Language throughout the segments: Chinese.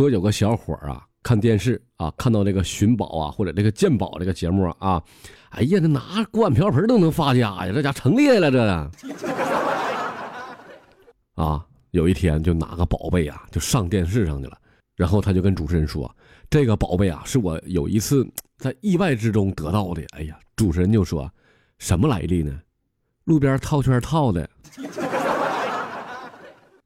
说有个小伙啊，看电视啊，看到这个寻宝啊，或者这个鉴宝这个节目啊，哎呀，这拿锅碗瓢盆都能发家呀，这家成厉害了，这 啊，有一天就拿个宝贝啊，就上电视上去了，然后他就跟主持人说：“这个宝贝啊，是我有一次在意外之中得到的。”哎呀，主持人就说：“什么来历呢？路边套圈套的。”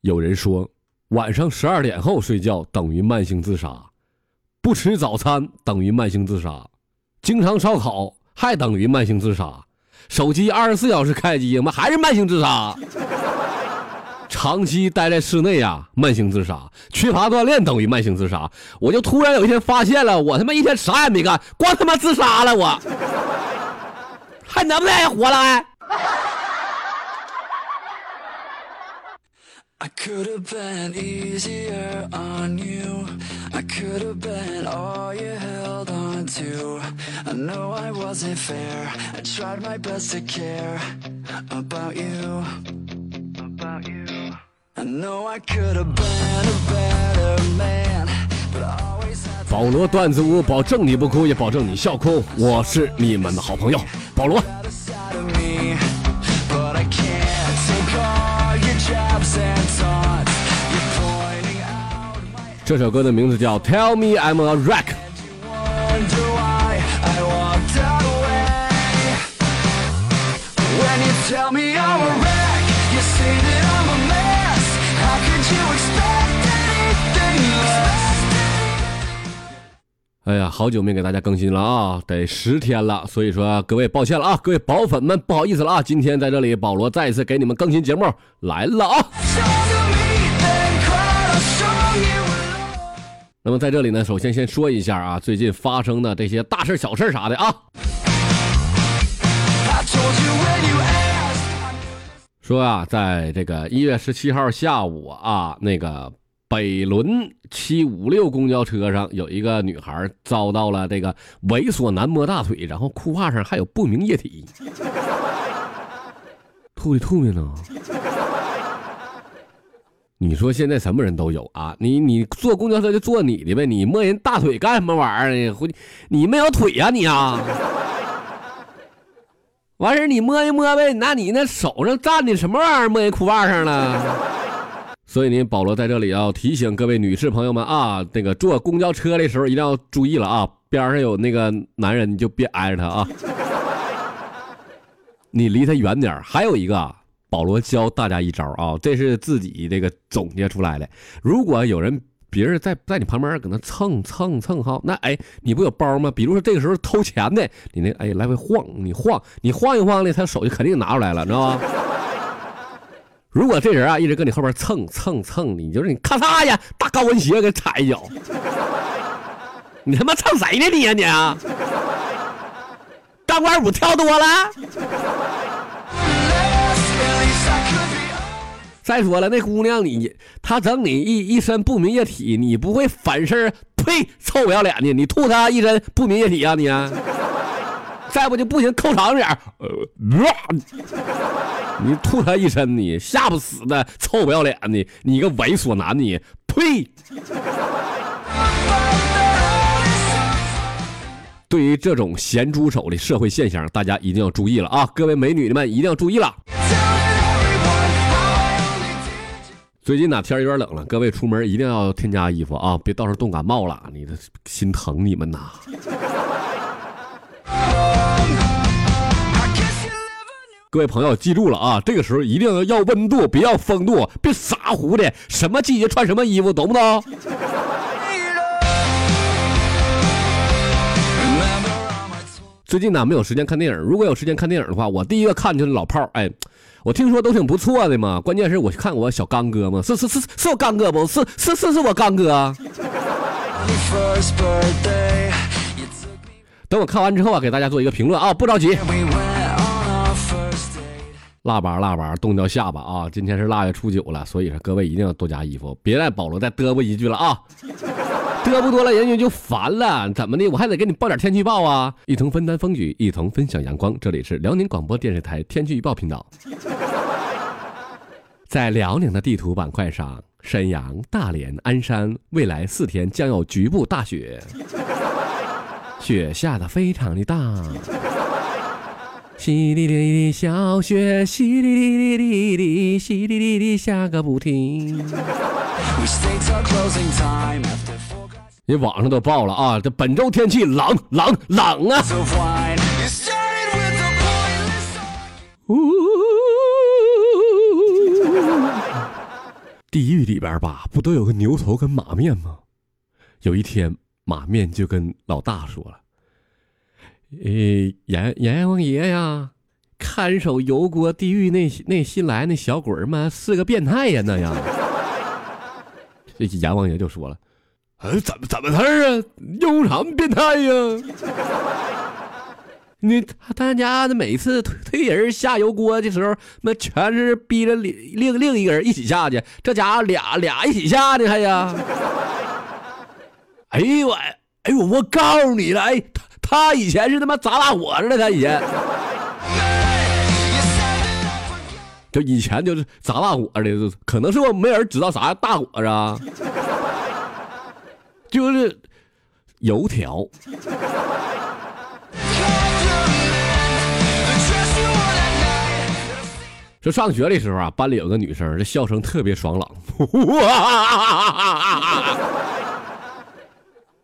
有人说。晚上十二点后睡觉等于慢性自杀，不吃早餐等于慢性自杀，经常烧烤还等于慢性自杀，手机二十四小时开机，妈还是慢性自杀。长期待在室内啊，慢性自杀，缺乏锻炼等于慢性自杀。我就突然有一天发现了，我他妈一天啥也没干，光他妈自杀了，我还能不能活了？？I could have been easier on you. I could have been all you held on to. I know I wasn't fair. I tried my best to care about you. About you. I know I could have been a better man. 保罗段子屋，保证你不哭，也保证你笑哭。我是你们的好朋友保罗。这首歌的名字叫《Tell Me I'm a Wreck》。哎呀，好久没给大家更新了啊，得十天了，所以说各位抱歉了啊，各位宝粉们不好意思了啊，今天在这里保罗再一次给你们更新节目来了啊。那么在这里呢，首先先说一下啊，最近发生的这些大事小事啥的啊。说啊，在这个一月十七号下午啊，那个北仑七五六公交车上有一个女孩遭到了这个猥琐男摸大腿，然后裤袜上还有不明液体，吐的吐的呢。你说现在什么人都有啊？你你坐公交车就坐你的呗，你摸人大腿干什么玩意儿呢？你没有腿呀你啊？完事你摸一摸呗，那你那手上站的什么玩意儿？摸人裤袜上了？所以呢，保罗在这里要提醒各位女士朋友们啊，那个坐公交车的时候一定要注意了啊，边上有那个男人你就别挨着他啊，你离他远点还有一个。保罗教大家一招啊，这是自己这个总结出来的。如果有人别人在在你旁边搁那蹭蹭蹭哈，那哎，你不有包吗？比如说这个时候偷钱的，你那哎来回晃，你晃，你晃一晃呢，他手就肯定拿出来了，知道吗？如果这人啊一直搁你后边蹭蹭蹭，你就是你咔嚓呀，大高跟鞋给踩一脚，你他妈蹭谁呢你呀你啊？钢管舞跳多了？再说了，那姑娘你她整你一一身不明液体，你不会反身？呸！臭不要脸的，你吐她一身不明液体啊你！再不就不行，扣长点呃，你吐她一身，你吓不死的，臭不要脸的，你个猥琐男你！呸！对于这种咸猪手的社会现象，大家一定要注意了啊！各位美女们一定要注意了。最近呢，天有点冷了，各位出门一定要添加衣服啊，别到时候冻感冒了，你的心疼你们呐。各位朋友记住了啊，这个时候一定要温度，别要风度，别傻乎的，什么季节穿什么衣服，懂不懂？最近呢，没有时间看电影，如果有时间看电影的话，我第一个看就是老炮儿，哎。我听说都挺不错的嘛，关键是我看我小刚哥嘛，是是是是我刚哥不是是是是我刚哥。等我看完之后啊，给大家做一个评论啊，不着急。腊八腊八冻掉下巴啊！今天是腊月初九了，所以说各位一定要多加衣服，别让保罗再嘚啵一句了啊！嘚啵多了，人家就烦了。怎么的？我还得给你报点天气预报啊！一同分担风雨，一同分享阳光。这里是辽宁广播电视台天气预报频道。在辽宁的地图板块上，沈阳、大连、鞍山，未来四天将有局部大雪，雪下的非常的大。淅沥沥的小雪，淅沥沥沥沥沥，淅沥沥沥下个不停。你网上都报了啊，这本周天气冷冷冷啊！地狱里边吧，不都有个牛头跟马面吗？有一天，马面就跟老大说了：“诶，阎阎王爷呀，看守油锅地狱那那新来那小鬼儿嘛，是个变态呀，那样。”这阎王爷就说了：“呃，怎么怎么事儿啊？有啥变态呀？”你他他家的每次推推人下油锅的时候，那全是逼着另另另一个人一起下去。这家伙俩俩一起下的还呀？哎呦我，哎呦我告诉你了，哎，他他以前是他妈砸大火的，他以前，就以前就是砸大火的，可能是我没人知道啥大火啊，就是油条。就上学的时候啊，班里有个女生，这笑声特别爽朗。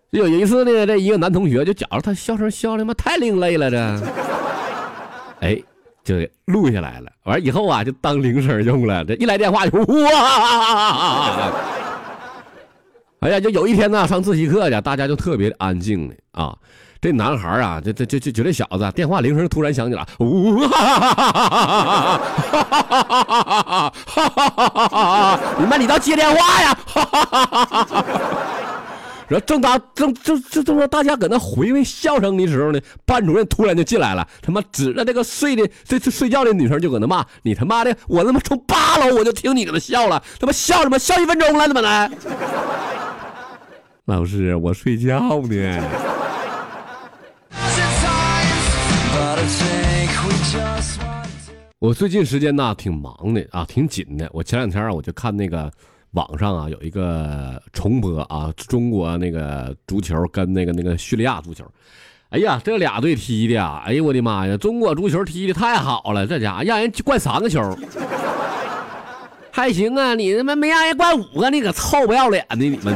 有一次呢，这一个男同学就觉着他笑声笑的妈太另类了，这，哎，就录下来了。完以后啊，就当铃声用了。这一来电话就哇！哎呀，就有一天呢，上自习课去，大家就特别安静的啊。这男孩啊，这这这就就这小子，电话铃声突然响起了，呜哈哈哈哈哈！你妈，你倒接电话呀！哈哈哈哈哈！然后正当正正正正说大家搁那回味笑声的时候呢，班主任突然就进来了，他妈指着那个睡的这这睡觉的女生就搁那骂：“你他妈的，我他妈从八楼我就听你搁那笑了，他妈笑什么笑一分钟了怎么的？” 老师，我睡觉呢。我最近时间呢挺忙的啊，挺紧的。我前两天啊，我就看那个网上啊有一个重播啊，中国那个足球跟那个那个叙利亚足球。哎呀，这俩队踢的啊，哎呦我的妈呀，中国足球踢的太好了，这家伙让人灌三个球，还行啊，你他妈没让人灌五个，你可臭不要脸的你们！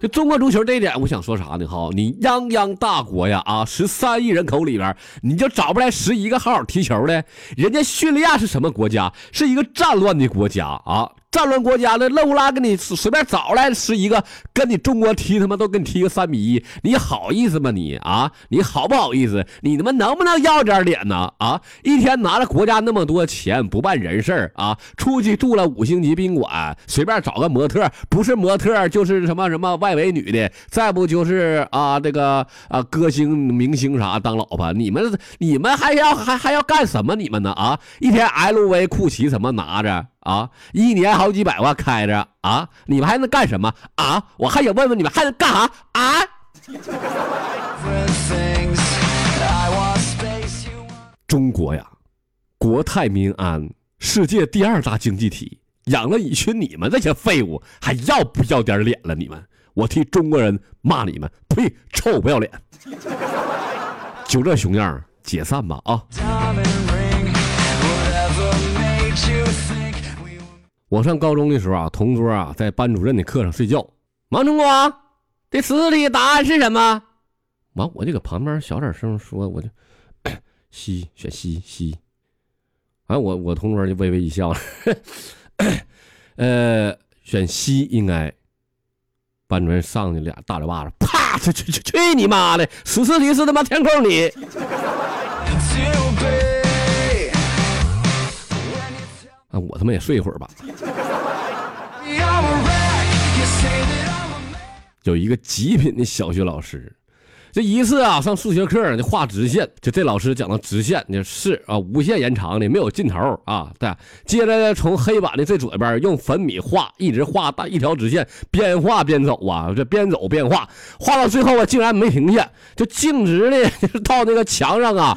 就中国足球这一点，我想说啥呢？哈，你泱泱大国呀，啊，十三亿人口里边，你就找不来十一个好好踢球的。人家叙利亚是什么国家？是一个战乱的国家啊。战乱国家的勒乌拉给你随便找来十一个，跟你中国踢他妈都跟你踢个三比一，你好意思吗你啊？你好不好意思？你他妈能不能要点脸呢？啊！一天拿着国家那么多钱不办人事啊？出去住了五星级宾馆，随便找个模特，不是模特就是什么什么外围女的，再不就是啊这个啊歌星明星啥当老婆？你们你们还要还还要干什么？你们呢？啊！一天 LV 酷奇什么拿着？啊，一年好几百万开着啊，你们还能干什么啊？我还想问问你们还能干啥啊？中国呀，国泰民安，世界第二大经济体，养了一群你们这些废物，还要不要点脸了？你们，我替中国人骂你们，呸，臭不要脸！就这熊样，解散吧啊！我上高中的时候啊，同桌啊在班主任的课上睡觉。王中国，这词里答案是什么？完，我就搁旁边小点声说，我就西选西西。完，我我同桌就微微一笑，呃，选西应该。班主任上去俩大嘴巴子，啪！去去去去你妈的！十四题是他妈填空题。他妈也睡一会儿吧。有一个极品的小学老师，这一次啊上数学课就画直线，就这老师讲的直线就是啊无限延长的，没有尽头啊。对，接着呢从黑板的最左边用粉笔画，一直画大一条直线，边画边走啊，这边走边画，画到最后啊竟然没停下，就径直的 到那个墙上啊。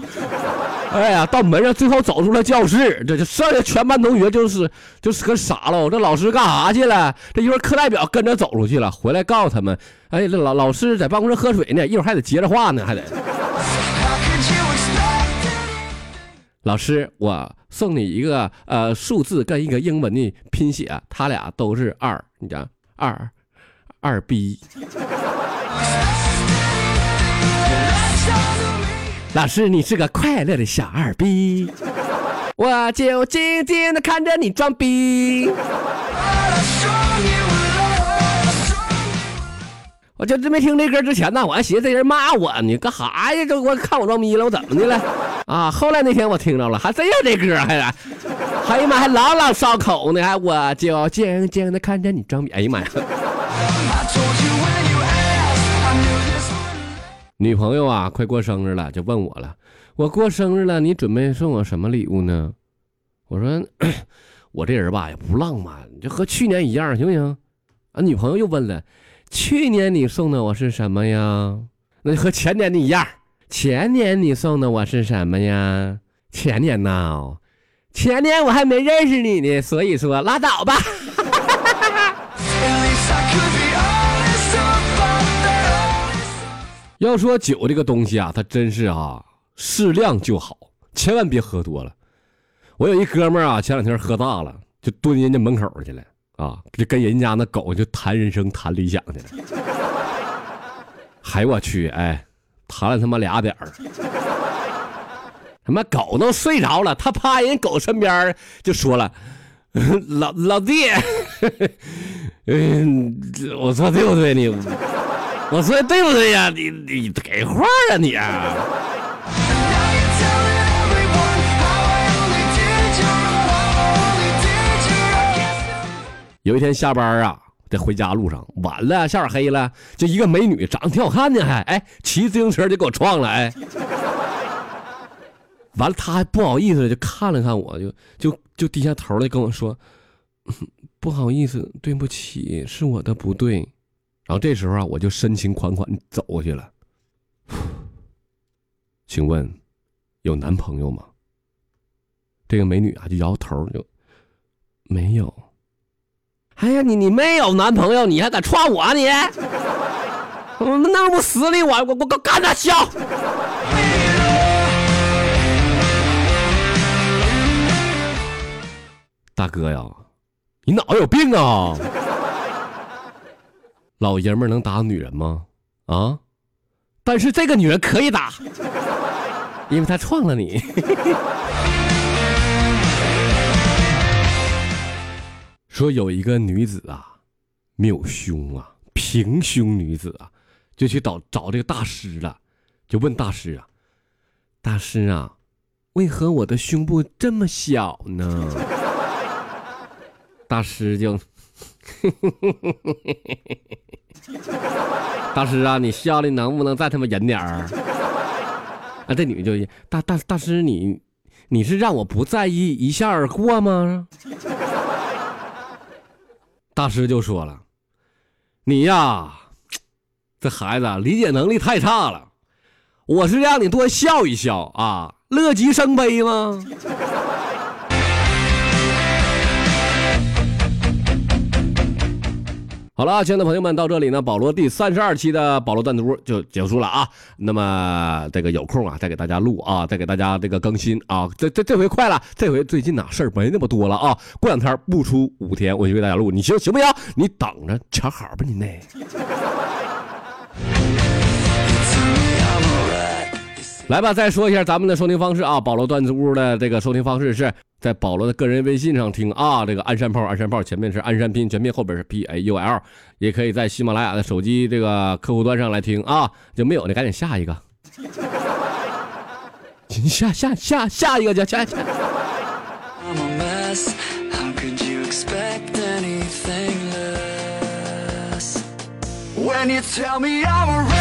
哎呀，到门上最后走出了教室，这就剩下全班同学就是就是可傻了。这老师干啥去了？这一会儿课代表跟着走出去了，回来告诉他们，哎，这老老师在办公室喝水呢，一会儿还得接着话呢，还得。老师，我送你一个呃数字跟一个英文的拼写，他俩都是二，你讲二二 B。老师，你是个快乐的小二逼，我就静静的看着你装逼。我就没听这歌之前呢，我还寻思这人骂我呢，干哈呀？这我看我装逼了，我怎么的了？啊！后来那天我听着了，还真有这歌，还，哎呀妈，还朗朗上口呢，我就静静的看着你装逼。哎呀妈呀！女朋友啊，快过生日了，就问我了。我过生日了，你准备送我什么礼物呢？我说，我这人吧也不浪漫，就和去年一样，行不行？啊，女朋友又问了，去年你送的我是什么呀？那就和前年的一样。前年你送的我是什么呀？前年呐，前年我还没认识你呢，所以说拉倒吧。要说酒这个东西啊，它真是啊，适量就好，千万别喝多了。我有一哥们儿啊，前两天喝大了，就蹲人家门口去了啊，就跟人家那狗就谈人生、谈理想去了。嗨，我去，哎，谈了他妈俩点儿，他妈狗都睡着了，他趴人狗身边就说了：“ 老老弟，嗯，我说对不对你？”我说的对不对呀？你你给话啊你！有一天下班啊，在回家路上，晚了，下黑了，就一个美女，长得挺好看的，还哎，骑自行车就给我撞了，哎，完了，他还不好意思，就看了看我，就就就低下头来跟我说：“ 不好意思，对不起，是我的不对。”然后这时候啊，我就深情款款走过去了。请问，有男朋友吗？这个美女啊，就摇头，就没有。哎呀，你你没有男朋友，你还敢踹我啊你？我那不死你我我我我干他笑！大哥呀，你脑子有病啊！老爷们能打女人吗？啊！但是这个女人可以打，因为她撞了你。说有一个女子啊，没有胸啊，平胸女子啊，就去找找这个大师了，就问大师啊：“大师啊，为何我的胸部这么小呢？”大师就。大师啊，你笑的能不能再他妈忍点儿？啊，这女的就大大大师，你你是让我不在意一笑而过吗？大师就说了，你呀，这孩子理解能力太差了。我是让你多笑一笑啊，乐极生悲吗？好了，亲爱的朋友们，到这里呢，保罗第三十二期的保罗段图就结束了啊。那么这个有空啊，再给大家录啊，再给大家这个更新啊。这这这回快了，这回最近呢事儿没那么多了啊。过两天不出五天，我就给大家录，你行行不行？你等着瞧好吧，你那。来吧，再说一下咱们的收听方式啊。保罗段子屋的这个收听方式是在保罗的个人微信上听啊。这个鞍山炮，鞍山炮前面是鞍山拼全拼，后边是 P A U L，也可以在喜马拉雅的手机这个客户端上来听啊。就没有的，赶紧下一个，下下下下一个就下下。When you tell me I'm a